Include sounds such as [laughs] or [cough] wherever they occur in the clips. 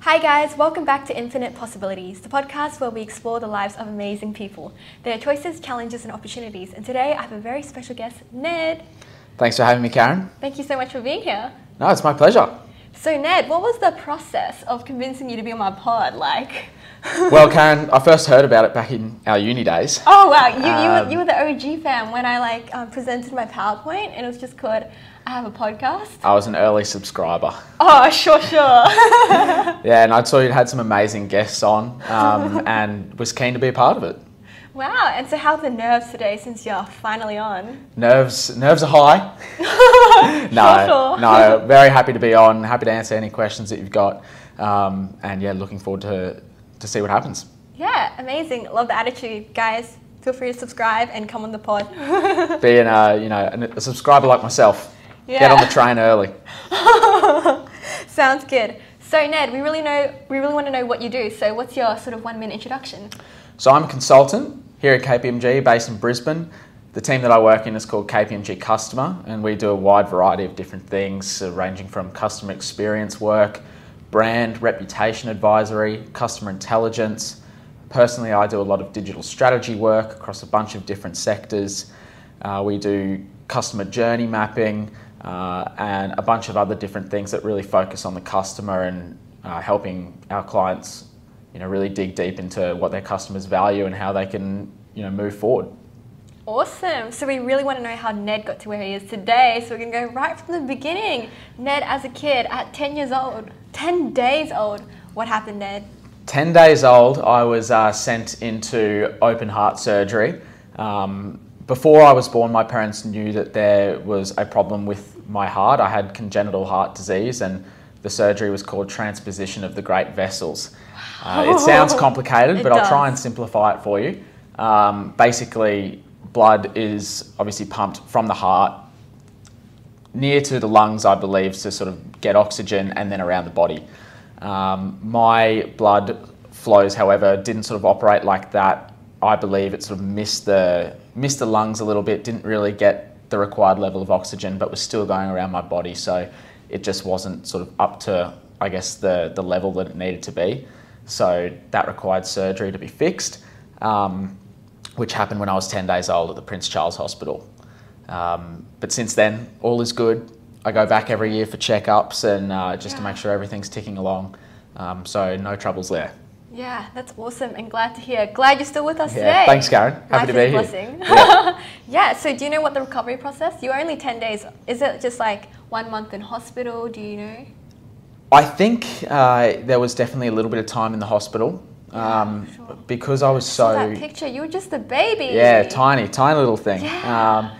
Hi, guys, welcome back to Infinite Possibilities, the podcast where we explore the lives of amazing people, their choices, challenges, and opportunities. And today I have a very special guest, Ned. Thanks for having me, Karen. Thank you so much for being here. No, it's my pleasure. So, Ned, what was the process of convincing you to be on my pod? Like, [laughs] Well, Karen, I first heard about it back in our uni days. oh wow, you, you, Um, were, you were the OG fan when I like um, presented my PowerPoint, and it was just called "I have a podcast." I was an early subscriber. Oh, sure, sure. [laughs] Yeah, and I saw you'd had some amazing guests on um, [laughs] and was keen to be a part of it. wow. And so, how are the nerves today since you're finally on? Nerves, nerves are high. [laughs] no, Sure, sure. no, very happy to be on. Happy to answer any questions that you've got. Um, and yeah, looking forward to, to see what happens. Yeah, amazing. Love the attitude, guys. Feel free to subscribe and come on the pod. Being a, you know, a subscriber like myself, get on the train early. [laughs] Sounds good. So Ned, we really know we really want to know what you do. So what's your sort of one minute introduction? So I'm a consultant here at KPMG based in Brisbane. The team that I work in is called KPMG Customer, and we do a wide variety of different things, uh, ranging from customer experience work, brand, reputation advisory, customer intelligence. Personally, I do a lot of digital strategy work across a bunch of different sectors. Uh, we do customer journey mapping uh, and a bunch of other different things that really focus on the customer and uh, helping our clients you know, really dig deep into what their customers value and how they can, you know, move forward. Awesome. So we really want to know how Ned got to where he is today. So we're going to go right from the beginning. Ned, as a kid, at 10 years old, 10 days old, what happened, Ned? 10 days old, I was uh, sent into open heart surgery. Um, before I was born, my parents knew that there was a problem with my heart. I had congenital heart disease, and the surgery was called transposition of the great vessels. Uh, it sounds [laughs] complicated, It but I'll try and simplify it for you. Um, basically, blood is obviously pumped from the heart near to the lungs, I believe, to sort of get oxygen and then around the body. Um, my blood flows, however, didn't sort of operate like that. I believe it sort of missed the missed the lungs a little bit, didn't really get the required level of oxygen, but was still going around my body. So it just wasn't sort of up to, I guess, the the level that it needed to be. So that required surgery to be fixed, um, which happened when I was 10 days old at the Prince Charles Hospital. Um, but since then, all is good. I go back every year for checkups and uh, just to make sure everything's ticking along. Um, so no troubles there. Yeah, that's awesome and glad to hear. Glad you're still with us Yeah, today. thanks, Karen. Happy to be here. blessing. Yeah. [laughs] yeah, so do you know what the recovery process? You're only 10 days. Is it just like one month in hospital? Do you know? I think uh, there was definitely a little bit of time in the hospital [gasps] um, Yeah, sure. because I was Saw so that picture. You were just a baby. Yeah, tiny, tiny little thing. Yeah. Um,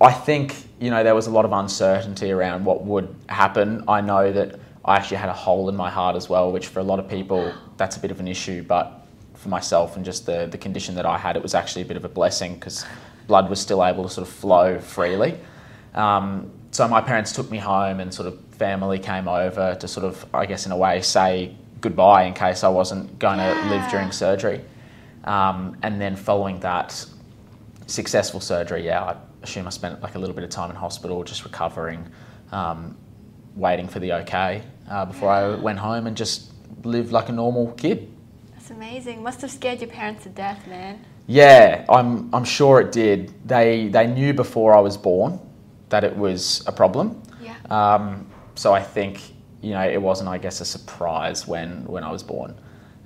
I think you know there was a lot of uncertainty around what would happen. I know that I actually had a hole in my heart as well, which for a lot of people that's a bit of an issue. But for myself and just the the condition that I had, it was actually a bit of a blessing because blood was still able to sort of flow freely. Um, so my parents took me home, and sort of family came over to sort of, I guess, in a way, say goodbye in case I wasn't going to live during surgery. Um, and then following that successful surgery, yeah, I assume I spent like a little bit of time in hospital just recovering, um, waiting for the okay uh, before I went home and just lived like a normal kid. That's amazing. Must have scared your parents to death, man. Yeah, I'm, I'm sure it did. They, they knew before I was born that it was a problem. Yeah. Um, so I think, you know, it wasn't, I guess, a surprise when, when I was born.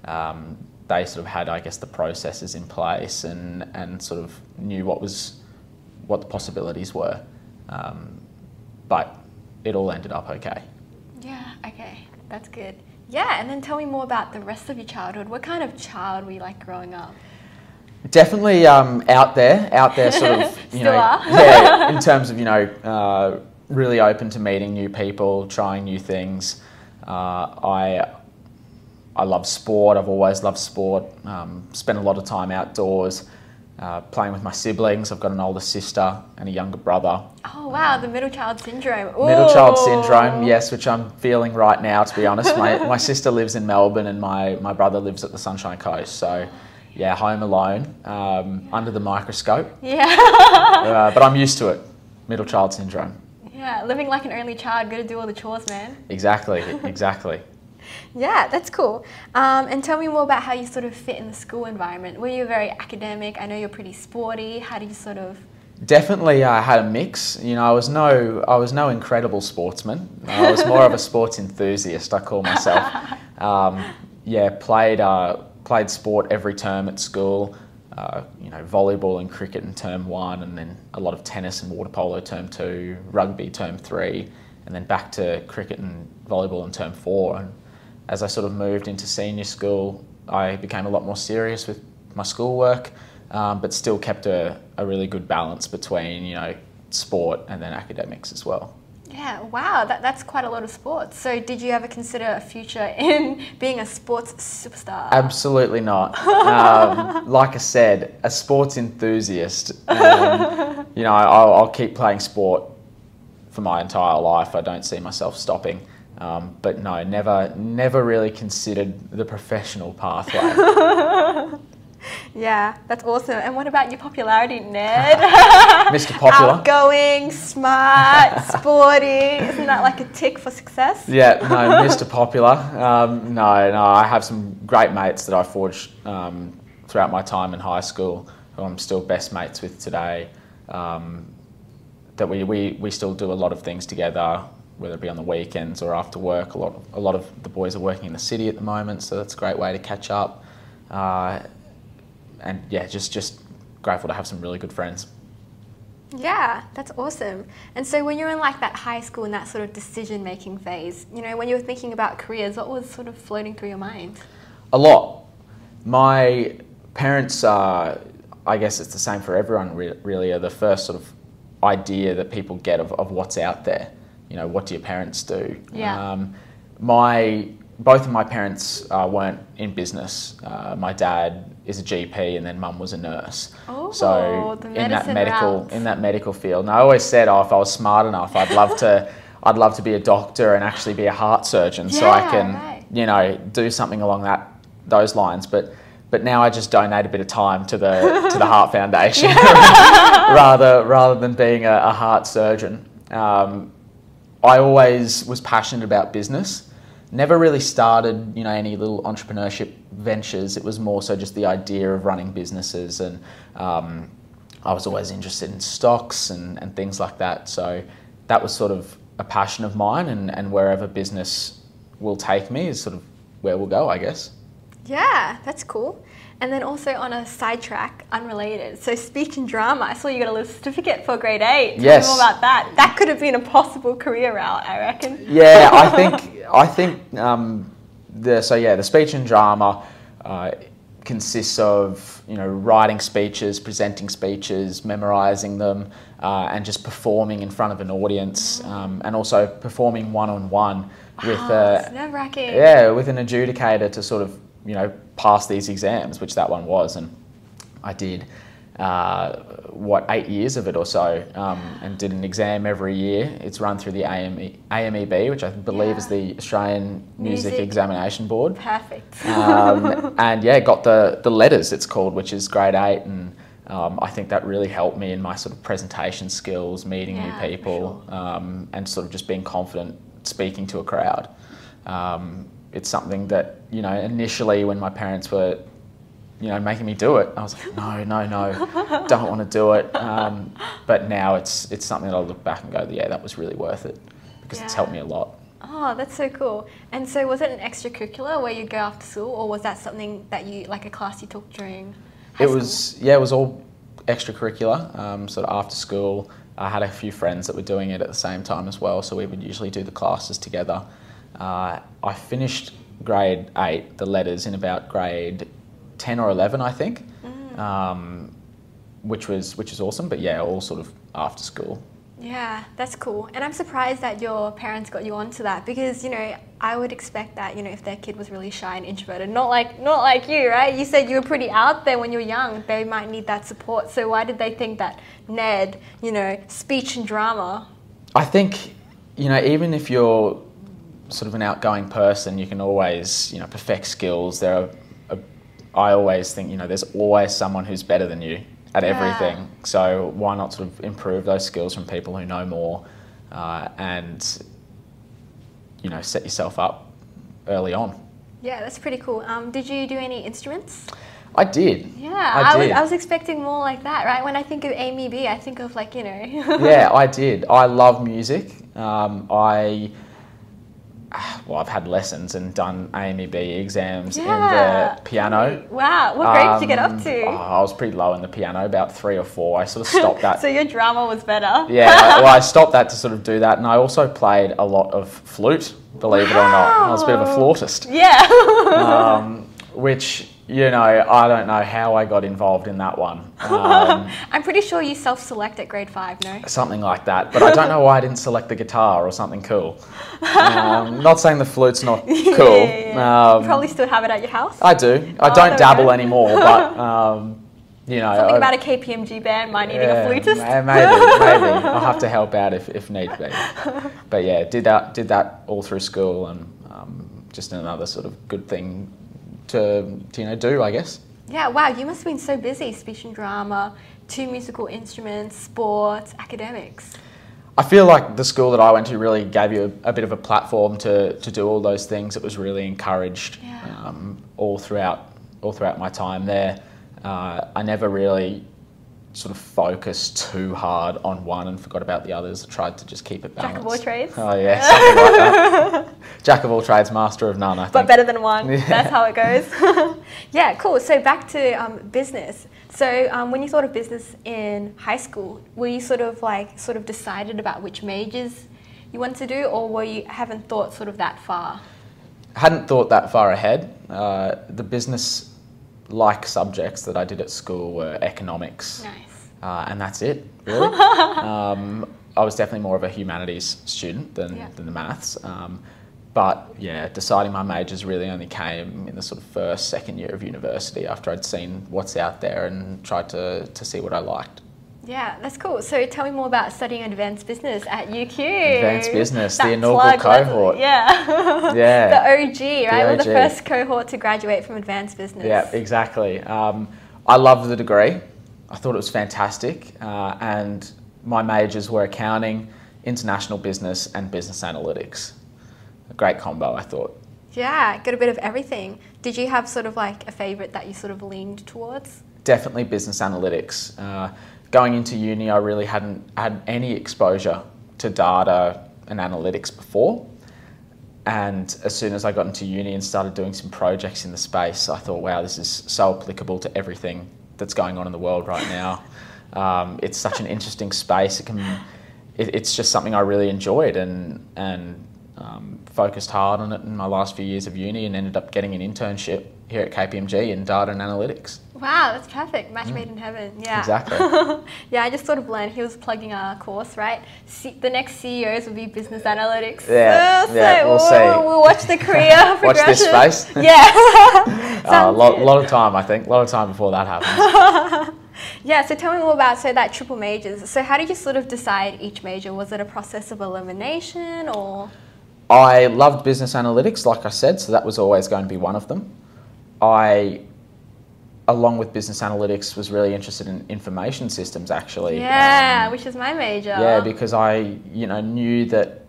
Um, they sort of had, I guess, the processes in place and, and sort of knew what was what the possibilities were. Um, but it all ended up okay. Okay. That's good. Yeah, and then tell me more about the rest of your childhood. What kind of child were you like growing up? Definitely um, out there, out there, sort of, [laughs] you know, yeah, [laughs] in terms of you know, uh, really open to meeting new people, trying new things. Uh, I I love sport. I've always loved sport. Um, spent a lot of time outdoors, uh, playing with my siblings. I've got an older sister and a younger brother. Oh wow, the middle child syndrome. Middle child syndrome, yes, which I'm feeling right now. To be honest, my, [laughs] my sister lives in Melbourne and my, my brother lives at the Sunshine Coast. So, yeah, home alone, um, under the microscope. Yeah. Uh, but I'm used to it. Middle child syndrome. yeah, living like an only child, gotta do all the chores, man. Exactly, exactly. Yeah, that's cool. Um, and tell me more about how you sort of fit in the school environment. Were you very academic? I know you're pretty sporty. How do you sort of? Definitely, I uh, had a mix. You know, I was no, I was no incredible sportsman. I was more of a sports [laughs] enthusiast. I call myself. [laughs] Um, yeah, played uh, played sport every term at school. Uh, you know, volleyball and cricket in term one, and then a lot of tennis and water polo term two, rugby term three, and then back to cricket and volleyball in term four. And as I sort of moved into senior school, I became a lot more serious with my schoolwork, um, but still kept a, a really good balance between, you know, sport and then academics as well. Yeah, wow, that, that's quite a lot of sports. So, did you ever consider a future [laughs] in being a sports superstar? Absolutely not. [laughs] Um, like I said, a sports enthusiast. Um, [laughs] you know, I'll, I'll, keep playing sport for my entire life. I don't see myself stopping. Um, but no, never, never really considered the professional pathway. [laughs] Yeah, that's awesome. And what about your popularity, Ned? [laughs] Mr. [laughs] Popular. Outgoing, smart, sporty. Isn't that like a tick for success? Yeah, no, Mr. Popular. Um, no, no, I have some great mates that I forged um, throughout my time in high school who I'm still best mates with today. Um, that we, we, we still do a lot of things together, whether it be on the weekends or after work. A lot, of, a lot of the boys are working in the city at the moment, so that's a great way to catch up. Uh, and yeah, just just grateful to have some really good friends. Yeah, that's awesome. And so when you're in like that high school and that sort of decision making phase, you know, when you were thinking about careers, what was sort of floating through your mind? A lot. My parents are, I guess it's the same for everyone really, are the first sort of idea that people get of, of what's out there. You know, what do your parents do? Yeah. Um, my both of my parents uh, weren't in business. Uh, my dad is a GP, and then mum was a nurse. Oh, so in that medical route. in that medical field, and I always said, oh, if I was smart enough, I'd love to. [laughs] I'd love to be a doctor and actually be a heart surgeon, yeah, so I can, right. you know, do something along that those lines. But but now I just donate a bit of time to the to the Heart [laughs] Foundation [laughs] rather rather than being a, a heart surgeon. Um, I always was passionate about business never really started, you know, any little entrepreneurship ventures. It was more so just the idea of running businesses, and um, I was always interested in stocks and, and things like that. So that was sort of a passion of mine, and, and wherever business will take me is sort of where we'll go, I guess. Yeah, that's cool. And then also on a sidetrack, unrelated. So speech and drama. I saw you got a little certificate for grade eight. Tell yes. me more about that. That could have been a possible career route, I reckon. Yeah, I [laughs] think I think um, the so yeah the speech and drama uh, consists of you know writing speeches, presenting speeches, memorizing them, uh, and just performing in front of an audience, um, and also performing one on one with oh, uh, yeah with an adjudicator to sort of you know, pass these exams, which that one was, and I did. Uh, what eight years of it or so, um, and did an exam every year. It's run through the AME, AMEB, which I believe yeah. is the Australian Music, Music, Examination Board. Perfect. um, [laughs] and yeah, got the the letters. It's called, which is grade eight, and um, I think that really helped me in my sort of presentation skills, meeting yeah, new people, sure. Um, and sort of just being confident speaking to a crowd. Um, it's something that you know initially when my parents were you know making me do it i was like no no no [laughs] don't want to do it. Um, but now it's it's something that i look back and go yeah that was really worth it because yeah. it's helped me a lot. Oh that's so cool. And so was it an extracurricular where you go after school or was that something that you like a class you took during high it school? was yeah it was all extracurricular um, sort of after school. I had a few friends that were doing it at the same time as well so we would usually do the classes together uh, I finished grade eight, the letters, in about grade 10 or 11, I think, mm. um, which was which is awesome. But yeah, all sort of after school. Yeah, that's cool. And I'm surprised that your parents got you onto that because, you know, I would expect that, you know, if their kid was really shy and introverted, not like not like you, right? You said you were pretty out there when you were young. They might need that support. So why did they think that Ned, you know, speech and drama? I think, you know, even if you're sort of an outgoing person, you can always, you know, perfect skills. There are, a, I always think, you know, there's always someone who's better than you at yeah. everything. So why not sort of improve those skills from people who know more, uh, and you know, set yourself up early on. Yeah, that's pretty cool. Um, did you do any instruments? I did. Yeah, I I, was, did. I was expecting more like that, right? When I think of AMEB, I think of like, you know. [laughs] yeah, I did. I love music. Um, I well, I've had lessons and done AMEB exams in the piano. Wow, what grade did you get up Um, to? oh, I was pretty low in the piano, about three or four. I sort of stopped that. [laughs] so your drama was better. [laughs] yeah, well, I stopped that to sort of do that, and I also played a lot of flute. Believe it or not, I was a bit of a flautist, Yeah. [laughs] um, which you know I don't know how I got involved in that one. [laughs] Um, I'm pretty sure you self-select at grade five, no? something like that. But I don't know why I didn't select the guitar or something cool. Um, [laughs] not saying the flute's not cool. Yeah, yeah. Um, you probably still have it at your house. I do. I Oh, don't dabble anymore, [laughs] but um, you know, Something I- about a KPMG band might needing yeah, a flutist. Maybe, maybe I'll have to help out if, if need be. But yeah, did that did that all through school and um, just another sort of good thing to, to you know do, I guess. Yeah, wow, you must have been so busy. Speech and drama, two musical instruments, sports, academics. I feel like the school that I went to really gave you a, a bit of a platform to, to do all those things. It was really encouraged Yeah. um, all throughout all throughout my time there. Uh, I never really sort of focused too hard on one and forgot about the others. I tried to just keep it balanced. Jack of all trades. Oh yeah, like. Jack of all trades, master of none. I think. But better than one. [laughs] Yeah. That's how it goes. [laughs] yeah, cool. So back to um, business. So um, when you thought of business in high school, were you sort of like sort of decided about which majors you wanted to do, or were you haven't thought sort of that far? hadn't thought that far ahead. Uh, the business like subjects that I did at school were economics. Nice. uh, and that's it, [laughs] really. um, I was definitely more of a humanities student than, Yeah. than the maths. Um, but yeah, deciding my majors really only came in the sort of first, second year of university after I'd seen what's out there and tried to, to see what I liked. Yeah, that's cool. So tell me more about studying advanced business at UQ. Advanced business, the That inaugural plug, cohort. Yeah. [laughs] Yeah. the OG, right? We're the first cohort to graduate from advanced business. Yeah, exactly. Um, I loved the degree. I thought it was fantastic. Uh, and my majors were accounting, international business, and business analytics. A great combo, I thought. Yeah, got a bit of everything. Did you have sort of like a favorite that you sort of leaned towards? Definitely business analytics. Uh, going into uni, I really hadn't had any exposure to data and analytics before. And as soon as I got into uni and started doing some projects in the space, I thought, wow, this is so applicable to everything that's going on in the world right now. Um, it's such an interesting space. It can, it, it's just something I really enjoyed and and um, focused hard on it in my last few years of uni and ended up getting an internship here at KPMG in data and analytics. Wow, that's perfect. Match made in heaven. Yeah. Mm. Exactly. [laughs] yeah, I just sort of learned he was plugging our course, right? C- the next CEOs will be business analytics. Yeah, Uh, yeah, we'll see. We'll watch the career [laughs] Watch this progression. space. [laughs] Yeah. A Sounds lot, good. lot of time, I think. A lot of time before that happens. Yeah, so tell me more about so that triple majors. So how did you sort of decide each major? Was it a process of elimination or I loved business analytics, like I said, so that was always going to be one of them. I, along with business analytics, was really interested in information systems actually. Yeah, Um, which is my major. yeah, because I, you know, knew that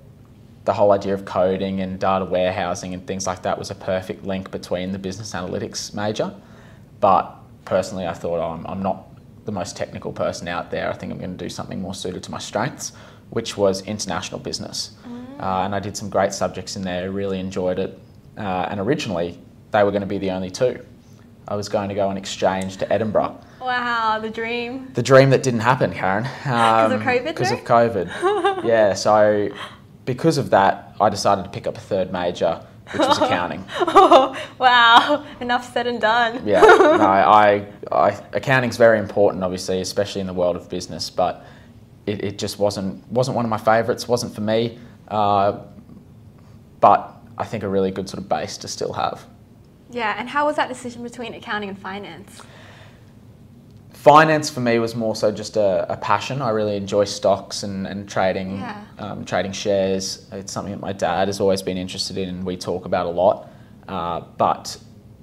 the whole idea of coding and data warehousing and things like that was a perfect link between the business analytics major. But personally, I thought oh, I'm, I'm not the most technical person out there. I think I'm going to do something more suited to my strengths, which was international business. Uh, and I did some great subjects in there, really enjoyed it. Uh, and originally, they were going to be the only two. I was going to go on exchange to Edinburgh. Wow, the dream. The dream that didn't happen, Karen. [laughs] Um, of COVID, Because [laughs] of COVID. yeah, so because of that, I decided to pick up a third major, which was [laughs] accounting. oh, wow, enough said and done. Yeah, no, I, I, accounting's very important, obviously, especially in the world of business, but it, it just wasn't, wasn't one of my favourites, wasn't for me, uh, but I think a really good sort of base to still have. Yeah, and how was that decision between accounting and finance? Finance for me was more so just a, a passion. I really enjoy stocks and, and trading, Yeah. um, trading shares. It's something that my dad has always been interested in and we talk about a lot. Uh, but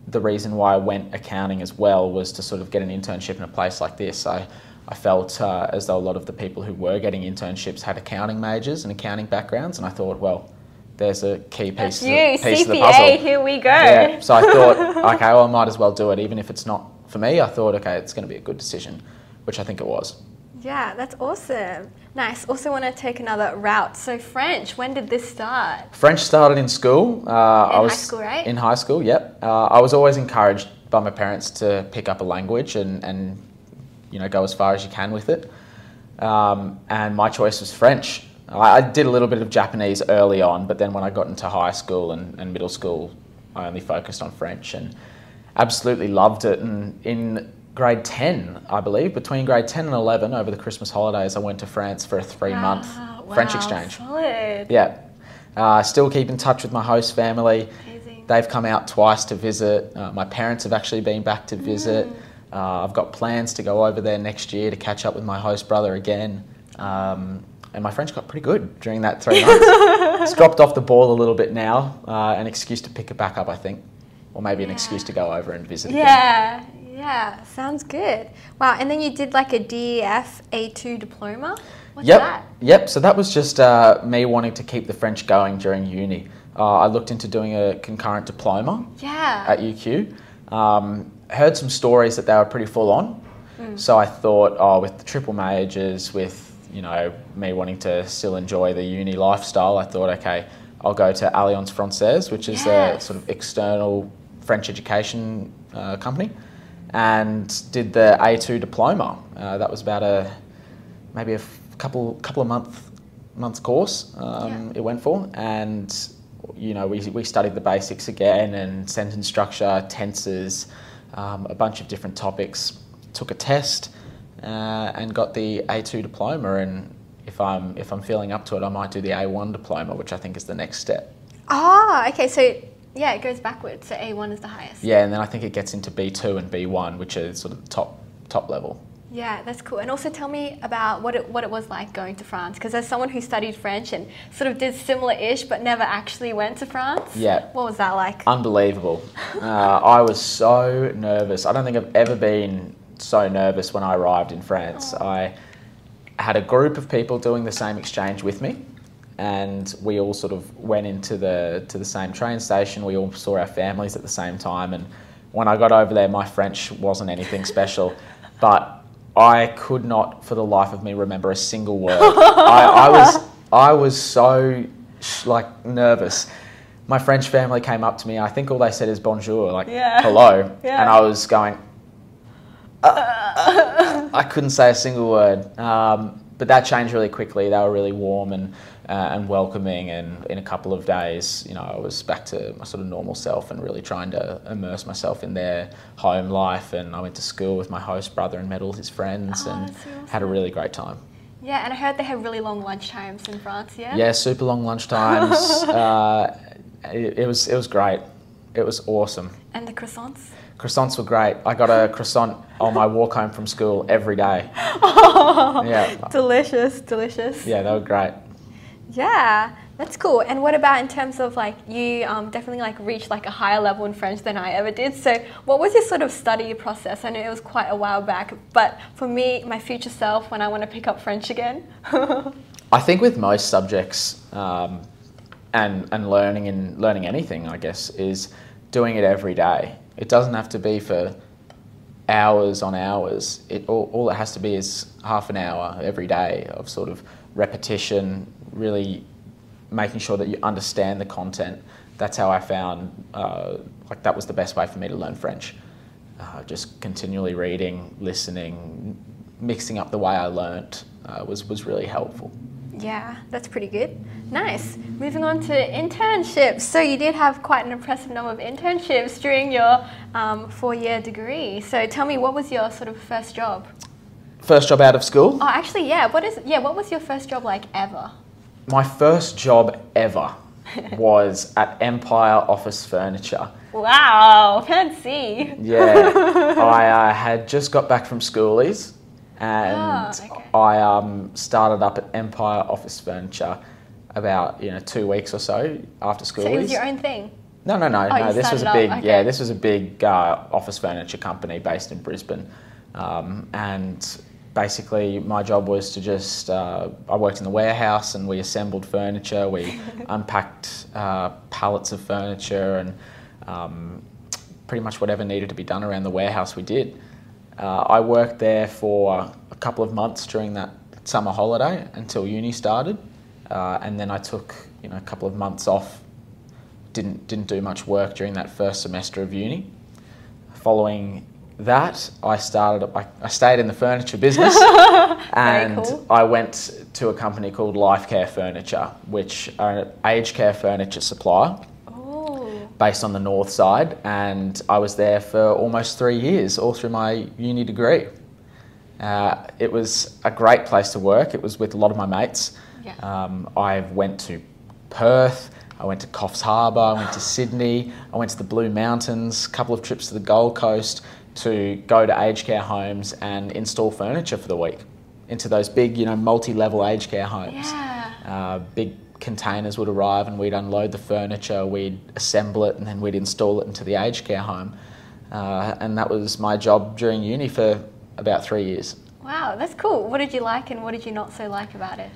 the reason why I went accounting as well was to sort of get an internship in a place like this. I, I felt uh, as though a lot of the people who were getting internships had accounting majors and accounting backgrounds, and I thought, well, there's a key piece, That's of, you, the, piece of the puzzle. Here we go. Yeah. So I thought, [laughs] okay, well, I might as well do it, even if it's not for me. I thought, okay, it's going to be a good decision, which I think it was. Yeah, that's awesome. Nice. Also, want to take another route. So, French. When did this start? French started in school. Uh, I In was high school, right? In high school, yep. Uh, I was always encouraged by my parents to pick up a language and, and you know go as far as you can with it. Um, and my choice was French. I, I did a little bit of Japanese early on, but then when I got into high school and, and middle school, I only focused on French and absolutely loved it. And in grade 10, I believe, between grade 10 and 11, over the Christmas holidays, I went to France for a three month Wow, French wow, exchange. Solid. Yeah. Uh, still keep in touch with my host family. Amazing. They've come out twice to visit. Uh, my parents have actually been back to visit. Uh, I've got plans to go over there next year to catch up with my host brother again. Um, and my French got pretty good during that three months. [laughs] it's dropped off the ball a little bit now. Uh, an excuse to pick it back up, I think. Or maybe an excuse to go over and visit again. Yeah, yeah, sounds good. Wow, and then you did like a DELF A2 diploma? What's yep. that? Yep. So that was just uh, me wanting to keep the French going during uni. Uh, I looked into doing a concurrent diploma Yeah. at UQ. Um, heard some stories that they were pretty full on. So I thought, oh, with the triple majors, with you know me wanting to still enjoy the uni lifestyle, I thought, okay, I'll go to Alliance Française, which is a sort of external French education uh, company, and did the A2 diploma. Uh, that was about a maybe a f- couple couple of month months course um, Yeah. it went for, and you know we, we studied the basics again and sentence structure, tenses, um, a bunch of different topics. Took a test uh, and got the A2 diploma, and if I'm if I'm feeling up to it, I might do the A1 diploma, which I think is the next step. Oh, okay, so yeah, it goes backwards. So A1 is the highest. Yeah, and then I think it gets into B2 and B1, which are sort of the top top level. Yeah, that's cool. And also tell me about what it, what it was like going to France. Because as someone who studied French and sort of did similar-ish but never actually went to France, Yeah. what was that like? Unbelievable. Uh, I was so nervous. I don't think I've ever been so nervous when I arrived in France. I had a group of people doing the same exchange with me, and we all sort of went into the to the same train station. We all saw our families at the same time, and when I got over there, my French wasn't anything special, [laughs] but I could not, for the life of me, remember a single word. I, I was I was so like nervous. My French family came up to me. I think all they said is bonjour, like Yeah. hello, Yeah. and I was going. I couldn't say a single word. Um, but that changed really quickly. They were really warm and uh, and welcoming, and in a couple of days, you know, I was back to my sort of normal self and really trying to immerse myself in their home life. And I went to school with my host brother and met all his friends, Oh, and so had a really great time. Yeah, and I heard they have really long lunch times in France, yeah? Yeah, super long lunch times. [laughs] uh, it, it was it was great. It was awesome. And the croissants? Croissants were great. I got a croissant on my walk home from school every day. [laughs] Yeah, Delicious, delicious. yeah, they were great. Yeah, that's cool. And what about in terms of like you um, definitely like reached like a higher level in French than I ever did. So what was your sort of study process? I know it was quite a while back, but for me, my future self, when I want to pick up French again. [laughs] I think with most subjects, um, and and learning and learning anything, I guess, is doing it every day. It doesn't have to be for hours on hours. It all, all it has to be is half an hour every day of sort of repetition, really making sure that you understand the content. That's how I found uh, like that was the best way for me to learn French. Uh, just continually reading, listening, mixing up the way I learnt uh, was was really helpful. Yeah, that's pretty good. Nice. Moving on to internships. So you did have quite an impressive number of internships during your um, four-year degree. So tell me, what was your sort of first job? First job out of school. Oh, actually, yeah. What is yeah? What was your first job like ever? My first job ever [laughs] was at Empire Office Furniture. Wow, fancy. Yeah, [laughs] I uh, had just got back from schoolies, and Ah, okay. I um, started up at Empire Office Furniture about you know two weeks or so after school. So it was your own thing. No, no, no, Oh, no. This was a big, up, yeah, this was a big uh, office furniture company based in Brisbane, um, and basically, my job was to just, uh, I worked in the warehouse and we assembled furniture, we [laughs] unpacked uh, pallets of furniture and um, pretty much whatever needed to be done around the warehouse we did. Uh, I worked there for a couple of months during that summer holiday until uni started, uh, and then I took you know a couple of months off. Didn't didn't do much work during that first semester of uni. Following that, I started. I, I stayed in the furniture business, [laughs] and cool. I went to a company called Life Care Furniture, which are an aged care furniture supplier based on the north side, and I was there for almost three years, all through my uni degree. Uh, it was a great place to work. It was with a lot of my mates. Yeah. Um, I went to Perth. I went to Coffs Harbour. I went to [gasps] Sydney. I went to the Blue Mountains. A couple of trips to the Gold Coast to go to aged care homes and install furniture for the week into those big, you know, multi-level aged care homes yeah. uh, big containers would arrive and we'd unload the furniture, we'd assemble it, and then we'd install it into the aged care home. Uh, and that was my job during uni for about three years. Wow, that's cool. What did you like and what did you not so like about it?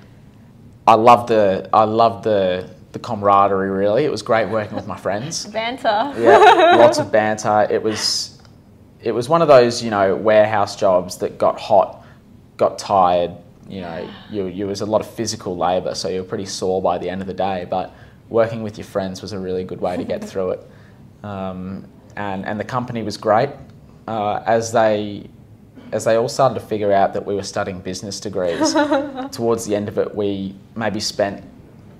I loved the I loved the the camaraderie. Really, it was great working with my friends. [laughs] Banter. Yeah, lots of banter. It was it was one of those you know warehouse jobs that got hot, got tired. You know, you you was a lot of physical labour, so you were pretty sore by the end of the day. But working with your friends was a really good way to get [laughs] through it. Um, and and the company was great uh, as they as they all started to figure out that we were studying business degrees. [laughs] towards the end of it, we maybe spent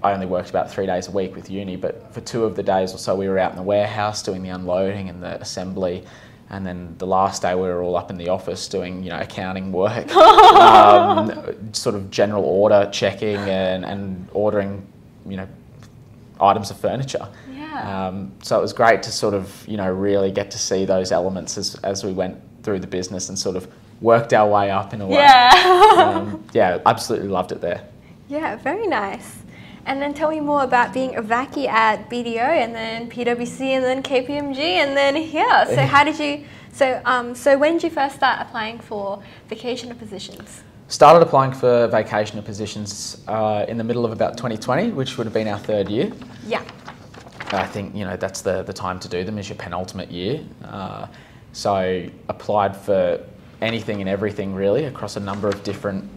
I only worked about three days a week with uni, but for two of the days or so, we were out in the warehouse doing the unloading and the assembly. And then the last day, we were all up in the office doing, you know, accounting work, [laughs] um, sort of general order checking and, and ordering, you know, items of furniture. Yeah. Um, so it was great to sort of, you know, really get to see those elements as, as we went through the business and sort of worked our way up in a way. yeah. Um, yeah, absolutely loved it there. yeah, very nice. And then tell me more about being a vackie at BDO and then PwC and then KPMG and then here. So how did you? So um, so when did you first start applying for vacationer positions? Started applying for vacationer positions uh, in the middle of about 2020, which would have been our third year. Yeah. I think you know that's the, the time to do them is your penultimate year. Uh, so applied for anything and everything really across a number of different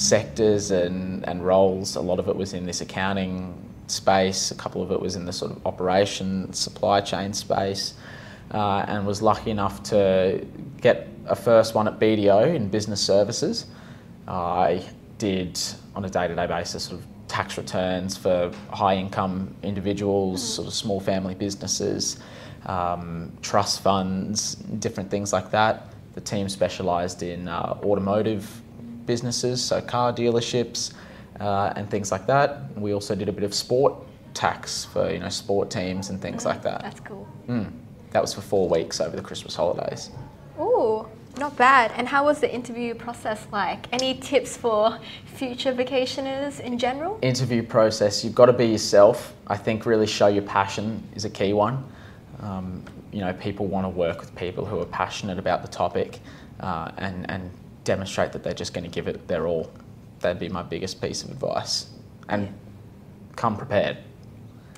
sectors and, and roles. A lot of it was in this accounting space. A couple of it was in the sort of operation supply chain space, uh, and was lucky enough to get a first one at BDO in business services. I did on a day-to-day basis sort of tax returns for high-income individuals, sort of small family businesses, um, trust funds, different things like that. The team specialised in uh, automotive businesses, so car dealerships uh, and things like that. We also did a bit of sport tax for you know sport teams and things like that. That's cool. Mm. That was for four weeks over the Christmas holidays. Ooh, not bad. And how was the interview process like? Any tips for future vacationers in general? interview process, you've got to be yourself. I think really show your passion is a key one. Um, you know, people want to work with people who are passionate about the topic uh, and, and demonstrate that they're just going to give it their all. That'd be my biggest piece of advice. And come prepared.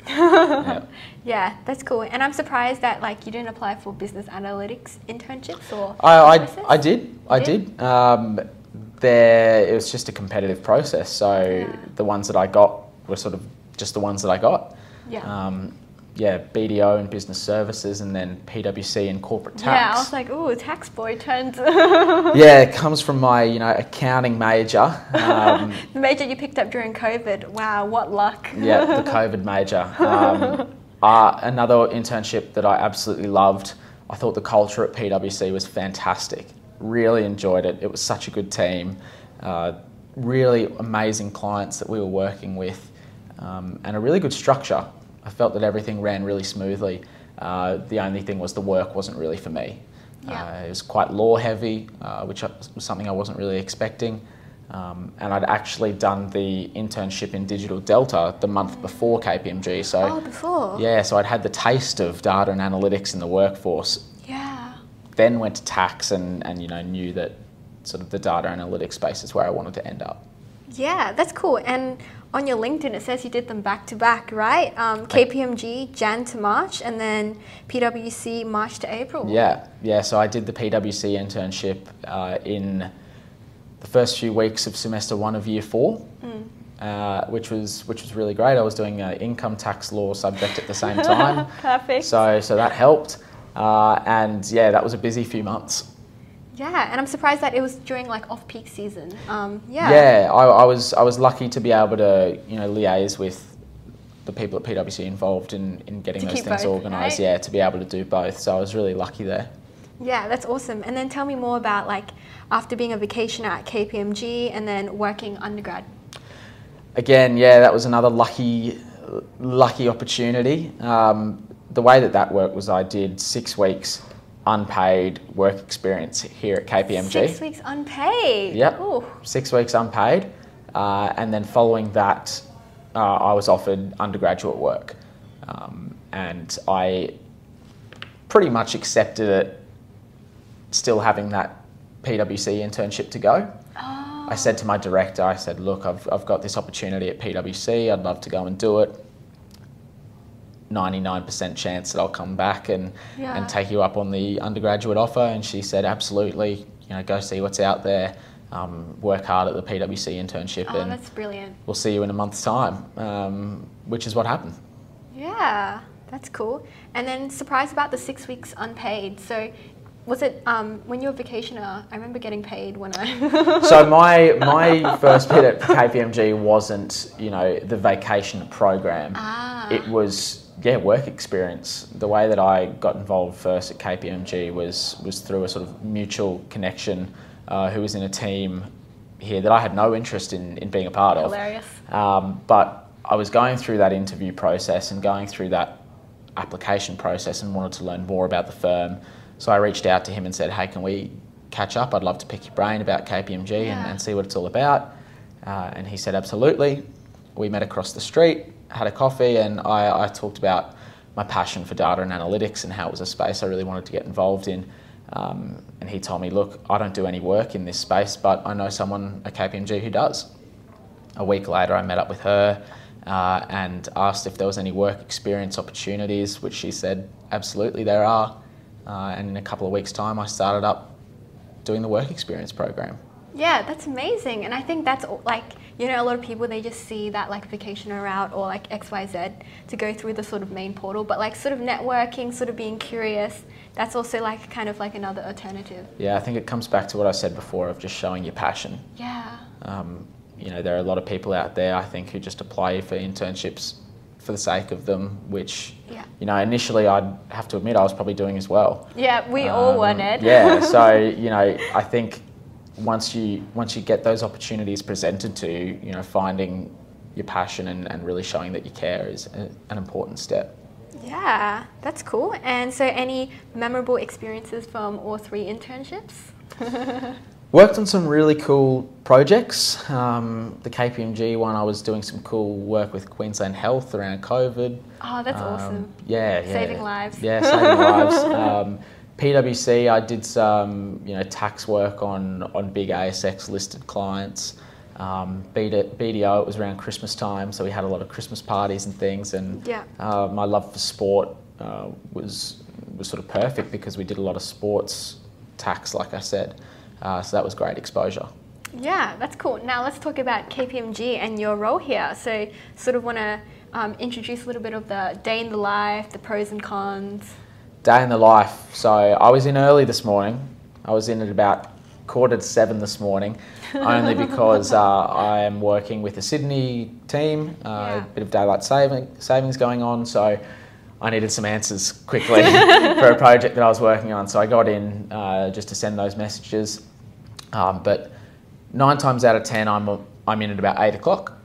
Yeah. [laughs] Yeah, that's cool. And I'm surprised that like you didn't apply for business analytics internships or I, I. I did. I You did. Um, there, it was just a competitive process. So Yeah. the ones that I got were sort of just the ones that I got. Yeah. Um, yeah, BDO and business services, and then PwC and corporate tax. yeah, I was like, ooh, tax boy turned [laughs] [laughs] yeah, it comes from my you know accounting major. Um, [laughs] the major you picked up during COVID. Wow, what luck. yeah, the COVID major. Um, uh, another internship that I absolutely loved. I thought the culture at PwC was fantastic. Really enjoyed it. It was such a good team. Uh, really amazing clients that we were working with, um, and a really good structure. I felt that everything ran really smoothly. Uh, the only thing was the work wasn't really for me. Yeah. Uh, it was quite law heavy, uh, which was something I wasn't really expecting. Um, and I'd actually done the internship in Digital Delta the month before KPMG. So, Oh, before. yeah, so I'd had the taste of data and analytics in the workforce. Yeah. Then went to tax and, and you know knew that sort of the data analytics space is where I wanted to end up. Yeah, that's cool. And on your LinkedIn, it says you did them back to back, right? Um, KPMG Jan to March, and then PwC March to April. Yeah, yeah. So I did the PwC internship uh, in the first few weeks of semester one of year four. Mm. Uh, which was which was really great. I was doing an income tax law subject at the same [laughs] time. Perfect. So so that helped, uh, and yeah, that was a busy few months. Yeah, and I'm surprised that it was during like off-peak season. Um, yeah. Yeah, I, I, was I was lucky to be able to you know liaise with the people at PwC involved in, in getting to those things organised. Right? Yeah, to be able to do both. So I was really lucky there. Yeah, that's awesome. And then tell me more about like after being a vacationer at KPMG and then working undergrad again, yeah, that was another lucky, lucky opportunity. Um, the way that that worked was I did six weeks unpaid work experience here at KPMG. Six weeks unpaid. Yep. Ooh. Six weeks unpaid, uh, and then following that, uh, I was offered undergraduate work, um, and I pretty much accepted it. Still having that PwC internship to go. Oh. I said to my director, I said, look, I've, I've got this opportunity at PwC, I'd love to go and do it. 99% chance that I'll come back and, yeah. and take you up on the undergraduate offer. And she said, absolutely, you know, go see what's out there. Um, work hard at the PwC internship. Oh, and that's brilliant. We'll see you in a month's time, um, which is what happened. Yeah, that's cool. And then surprise about the six weeks unpaid. So was it um, when you were a vacationer? I remember getting paid when I. [laughs] so my my first bit at KPMG wasn't you know the vacation program. Ah. It was yeah work experience. The way that I got involved first at KPMG was was through a sort of mutual connection uh, who was in a team here that I had no interest in in being a part of. Hilarious. Um, but I was going through that interview process and going through that application process and wanted to learn more about the firm. So I reached out to him and said, hey, can we catch up? I'd love to pick your brain about KPMG yeah. and, and, see what it's all about. Uh, and he said, absolutely. We met across the street, had a coffee, and I, I, talked about my passion for data and analytics and how it was a space I really wanted to get involved in. Um, and he told me, look, I don't do any work in this space, but I know someone at KPMG who does. A week later, I met up with her uh, and asked if there was any work experience opportunities, which she said, absolutely, there are. Uh, and in a couple of weeks' time, I started up doing the work experience program. Yeah, that's amazing. And I think that's like, you know, a lot of people, they just see that like vacationer route or like XYZ to go through the sort of main portal. But like sort of networking, sort of being curious, that's also like kind of like another alternative. Yeah, I think it comes back to what I said before of just showing your passion. Yeah. Um, you know, there are a lot of people out there, I think, who just apply for internships for the sake of them, which yeah. you know initially I'd have to admit I was probably doing as well. Yeah, we um, all were, Ned. yeah, [laughs] so you know I think once you once you get those opportunities presented to you, you know finding your passion and, and really showing that you care is a, an important step. Yeah, that's cool. And so, any memorable experiences from all three internships? [laughs] Worked on some really cool projects. Um, the KPMG one, I was doing some cool work with Queensland Health around COVID. Oh, that's um, awesome. Yeah, yeah. Saving lives. Yeah, saving lives. [laughs] Um, PwC, I did some you know tax work on on big ASX listed clients. Um, BDO, it was around Christmas time, so we had a lot of Christmas parties and things. And yeah. uh, my love for sport uh, was was sort of perfect because we did a lot of sports tax, like I said. Uh, so that was great exposure. Yeah, that's cool. Now let's talk about KPMG and your role here. So, sort of want to um, introduce a little bit of the day in the life, the pros and cons. Day in the life. So, I was in early this morning. I was in at about quarter to seven this morning, only because [laughs] uh, I am working with the Sydney team, uh, yeah. a bit of daylight saving, savings going on. So, I needed some answers quickly [laughs] for a project that I was working on. So, I got in uh, just to send those messages. Um, but nine times out of ten, I'm I'm in at about eight o'clock.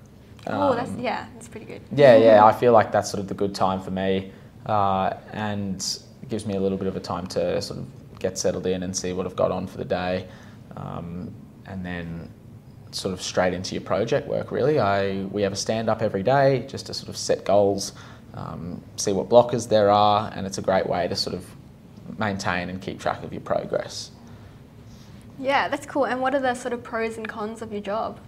oh, that's um, yeah, that's pretty good. Yeah, yeah, I [laughs] feel like that's sort of the good time for me, uh, and it gives me a little bit of a time to sort of get settled in and see what I've got on for the day, um, and then sort of straight into your project work. Really, I we have a stand up every day just to sort of set goals, um, see what blockers there are, and it's a great way to sort of maintain and keep track of your progress. Yeah, that's cool. And what are the sort of pros and cons of your job?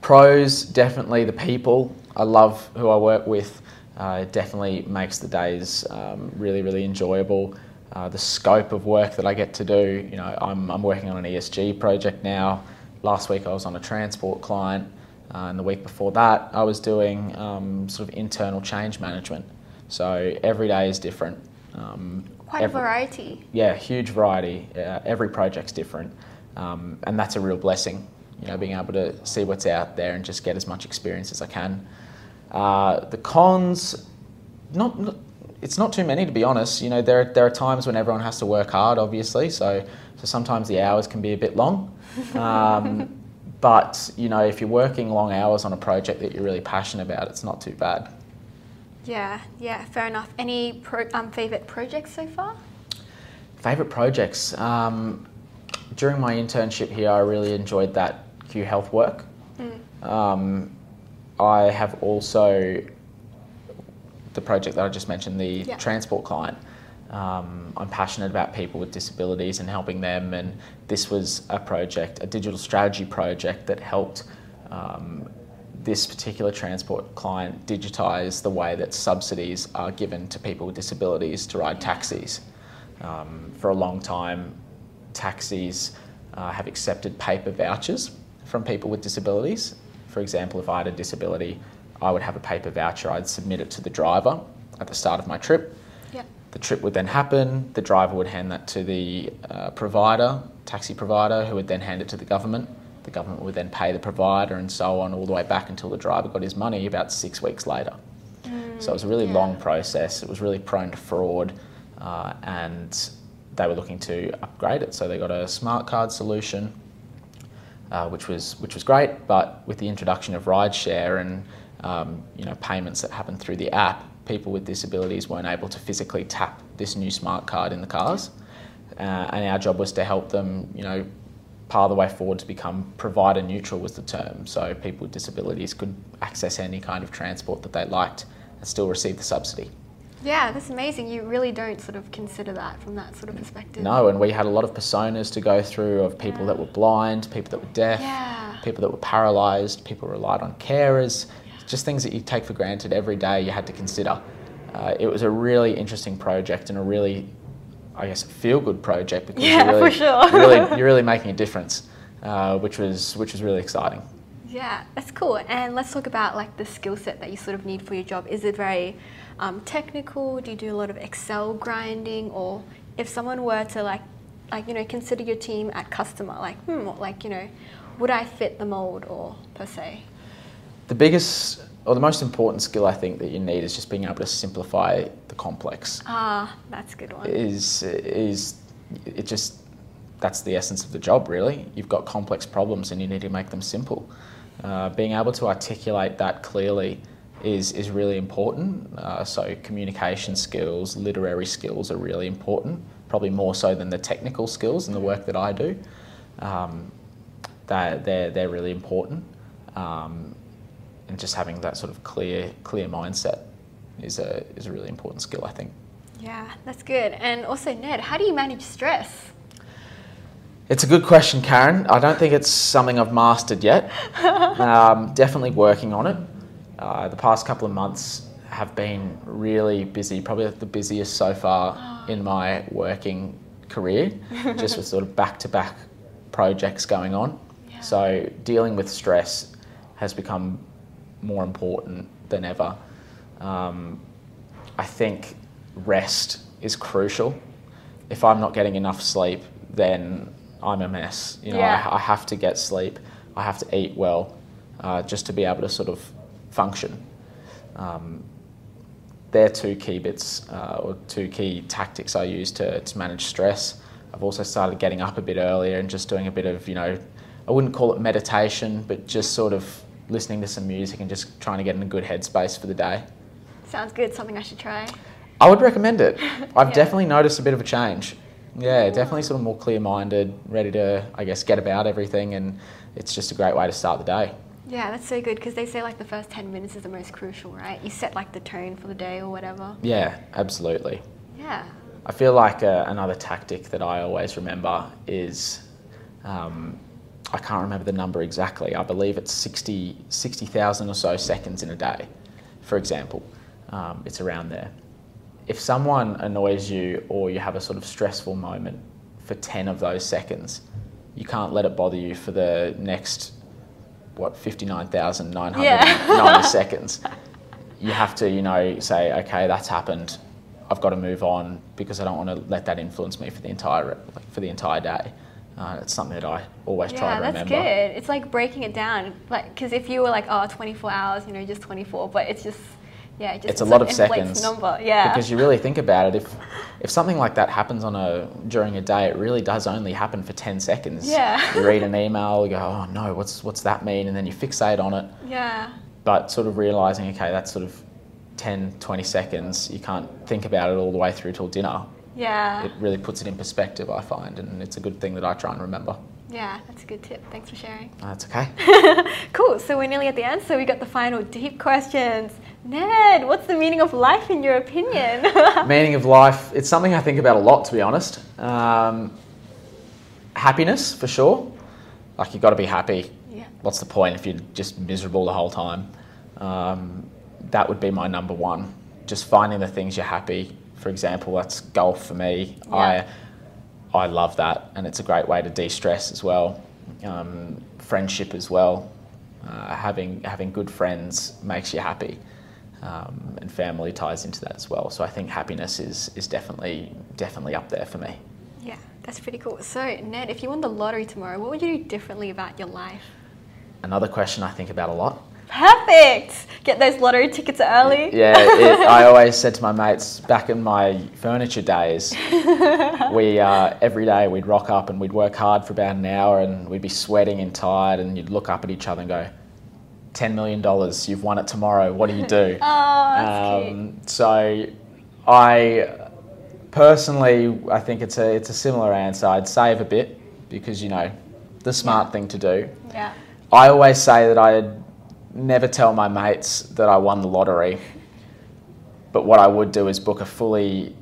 Pros, definitely the people. I love who I work with. Uh, it definitely makes the days um, really, really enjoyable. Uh, the scope of work that I get to do, you know, I'm, I'm working on an ESG project now. Last week I was on a transport client, uh, and the week before that I was doing um, sort of internal change management. So every day is different. Um, Quite every- a variety. yeah, huge variety. Uh, every project's different, um, and that's a real blessing. You know, being able to see what's out there and just get as much experience as I can. Uh, the cons, not, not, it's not too many to be honest. You know, there there are times when everyone has to work hard, obviously. So so sometimes the hours can be a bit long. Um, [laughs] but you know, if you're working long hours on a project that you're really passionate about, it's not too bad. Yeah, yeah, fair enough. Any pro- um, favorite projects so far? Favorite projects. Um, during my internship here, I really enjoyed that Q Health work. Um, I have also the project that I just mentioned, the Yeah. transport client. Um, I'm passionate about people with disabilities and helping them, and this was a project, a digital strategy project that helped um, this particular transport client digitise the way that subsidies are given to people with disabilities to ride taxis. Um, for a long time, taxis uh, have accepted paper vouchers from people with disabilities. For example, if I had a disability, I would have a paper voucher, I'd submit it to the driver at the start of my trip. The trip would then happen, the driver would hand that to the uh, provider, taxi provider, who would then hand it to the government. The government would then pay the provider and so on all the way back until the driver got his money about six weeks later. So it was a really yeah. long process. It was really prone to fraud, uh, and they were looking to upgrade it. So they got a smart card solution, uh, which was which was great. But with the introduction of rideshare and um, you know payments that happen through the app, people with disabilities weren't able to physically tap this new smart card in the cars, uh, and our job was to help them, you know. Part of the way forward to become provider neutral was the term, so people with disabilities could access any kind of transport that they liked and still receive the subsidy. Yeah, that's amazing. You really don't sort of consider that from that sort of perspective. No, and we had a lot of personas to go through of people that were blind, people that were deaf, Yeah. people that were paralysed, people relied on carers, just things that you take for granted every day you had to consider. Uh, it was a really interesting project and a really, I guess, feel good project because Yeah, you're really, for sure. you're really, [laughs] you're really making a difference, uh, which, was, which was really exciting. Yeah, that's cool. And let's talk about like the skill set that you sort of need for your job. Is it very um, technical? Do you do a lot of Excel grinding, or if someone were to like, like you know, consider your team at customer, like hmm, like you know, would I fit the mold or per se? The biggest or the most important skill I think that you need is just being able to simplify the complex. Ah, that's a good one. is is it just that's the essence of the job really you've got complex problems and you need to make them simple uh, being able to articulate that clearly is is really important uh, so communication skills literary skills are really important probably more so than the technical skills and the work that I do um, they're, they're, they're really important um, and just having that sort of clear clear mindset is a, is a really important skill I think Yeah, that's good. And also, Ned, how do you manage stress? It's a good question, Karen. I don't think it's something I've mastered yet. [laughs] um, definitely working on it. Uh, the past couple of months have been really busy, probably the busiest so far in my working career, [laughs] just with sort of back to back projects going on. Yeah. So dealing with stress has become more important than ever. Um, I think rest is crucial. If I'm not getting enough sleep, then I'm a mess. You know, Yeah. I, I have to get sleep. I have to eat well, uh, just to be able to sort of function. Um, they're two key bits uh, or two key tactics I use to, to manage stress. I've also started getting up a bit earlier and just doing a bit of, you know, I wouldn't call it meditation, but just sort of listening to some music and just trying to get in a good headspace for the day. Sounds good. Something I should try. I would recommend it. [laughs] I've Yeah. definitely noticed a bit of a change. Yeah, definitely sort of more clear minded, ready to, I guess, get about everything, and it's just a great way to start the day. Yeah, that's so good because they say like the first 10 minutes is the most crucial, right? You set like the tone for the day or whatever. Yeah, absolutely. Yeah. I feel like uh, another tactic that I always remember is um, I can't remember the number exactly. I believe it's 60 60,000 or so seconds in a day, for example. Um, it's around there. If someone annoys you or you have a sort of stressful moment for 10 of those seconds, you can't let it bother you for the next, what, 59,990 Yeah. [laughs] seconds. [laughs] You have to, you know, say, okay, that's happened. I've got to move on because I don't want to let that influence me for the entire like, for the entire day. Uh, it's something that I always try to remember. Yeah, that's good. It's like breaking it down, like because if you were like, oh, 24 hours, you know, just 24, but it's just, yeah, it just It's a lot of [laughs] seconds. Number. Yeah. Because you really think about it, if if something like that happens on a during a day, it really does only happen for 10 seconds. Yeah. You read an email, you go, oh no, what's what's that mean? And then you fixate on it. yeah. But sort of realizing, okay, that's sort of 10, 20 seconds. You can't think about it all the way through till dinner. Yeah. It really puts it in perspective, I find, and it's a good thing that I try and remember. yeah, that's a good tip. Thanks for sharing. That's okay. [laughs] cool. So we're nearly at the end. So we got the final deep questions. Ned, what's the meaning of life in your opinion? [laughs] Meaning of life, it's something I think about a lot, to be honest. Um, happiness, for sure. Like, you've got to be happy. yeah. What's the point if you're just miserable the whole time? Um, that would be my number one. Just finding the things you're happy. For example, that's golf for me. Yeah. I, I love that, and it's a great way to de stress as well. Um, friendship as well. Uh, having, having good friends makes you happy um, and family ties into that as well. So I think happiness is is definitely definitely up there for me. Yeah, that's pretty cool. So Ned, if you won the lottery tomorrow, what would you do differently about your life? Another question I think about a lot. Perfect. Get those lottery tickets early. Yeah, it, I always said to my mates back in my furniture days, [laughs] we uh, every day we'd rock up and we'd work hard for about an hour and we'd be sweating and tired and you'd look up at each other and go, ten million dollars, you've won it tomorrow. What do you do? [laughs] Oh. Um, so, I personally, I think it's a it's a similar answer. I'd save a bit because you know, the smart thing to do. Yeah. I always say that I'd never tell my mates that I won the lottery, but what I would do is book a fully,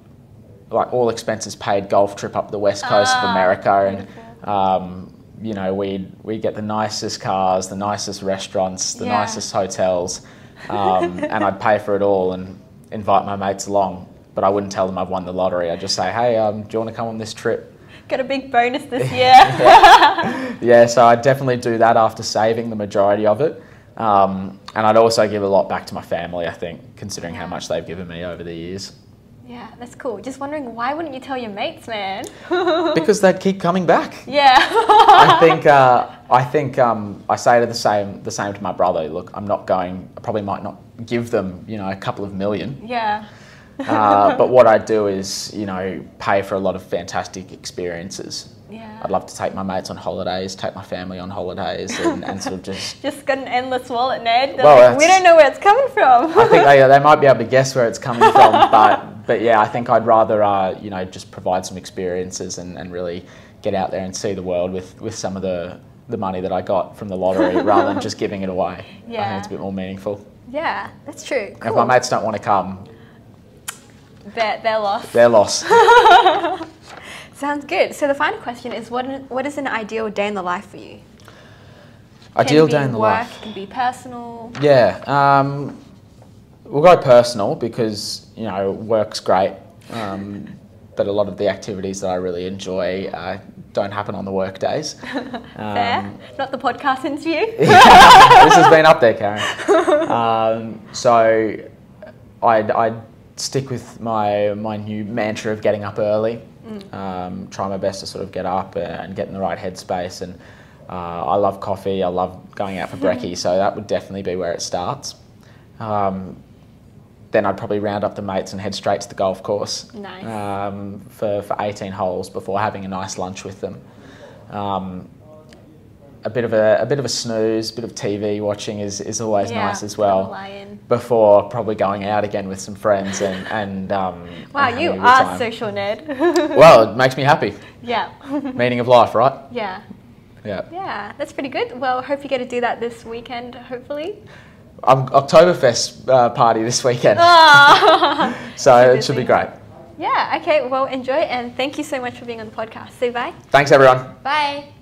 like all expenses paid golf trip up the west coast of Ah, America, and um, you know we'd we get the nicest cars, the nicest restaurants, the Yeah. nicest hotels, um, [laughs] and I'd pay for it all and invite my mates along. But I wouldn't tell them I've won the lottery. I'd just say, hey, um, do you want to come on this trip? Get a big bonus this [laughs] year. [laughs] Yeah, so I'd definitely do that after saving the majority of it. Um, and I'd also give a lot back to my family, I think, considering how much they've given me over the years. Yeah, that's cool. Just wondering why wouldn't you tell your mates, man? [laughs] Because they'd keep coming back. yeah. I [laughs] think uh, I think um, I say to the same the same to my brother. Look, I'm not going. I probably might not give them, you know, a couple of million. yeah. Uh, but what [laughs] I do is, you know, pay for a lot of fantastic experiences. Yeah. I'd love to take my mates on holidays, take my family on holidays, and, and sort of just [laughs] Just got an endless wallet, Ned. They're Well, like, we don't know where it's coming from. I think they, they might be able to guess where it's coming from, [laughs] but but yeah, I think I'd rather uh, you know just provide some experiences and, and really get out there and see the world with, with some of the the money that I got from the lottery [laughs] rather than just giving it away. Yeah. I think it's a bit more meaningful. yeah, that's true. If my mates don't want to come, They're, they're lost. they're lost. Sounds good. So the final question is, what what is an ideal day in the life for you? Ideal day in the work, life. It can be personal. Yeah, um, we'll go personal because you know work's great, um, but a lot of the activities that I really enjoy uh, don't happen on the work days. [laughs] Fair. Um, Not the podcast interview. [laughs] this has been up there, Karen. [laughs] Um, so I'd, I'd stick with my my new mantra of getting up early. Um, try my best to sort of get up and get in the right headspace. And uh, I love coffee. I love going out for brekkie. [laughs] So that would definitely be where it starts. Um, then I'd probably round up the mates and head straight to the golf course Nice. um, for, for 18 holes before having a nice lunch with them. Um, a bit of a, a bit of a snooze, bit of TV watching is, is always Yeah, nice as a well. Before probably going out again with some friends and [laughs] and um, Wow, and you a are time. social, Ned. [laughs] Well, it makes me happy. yeah. [laughs] Meaning of life, right? yeah. Yeah. Yeah, that's pretty good. Well, hope you get to do that this weekend, hopefully. Um, Oktoberfest uh, party this weekend, Ah. so it should be great. yeah, okay, well, enjoy and thank you so much for being on the podcast. Say bye. Thanks, everyone. Bye.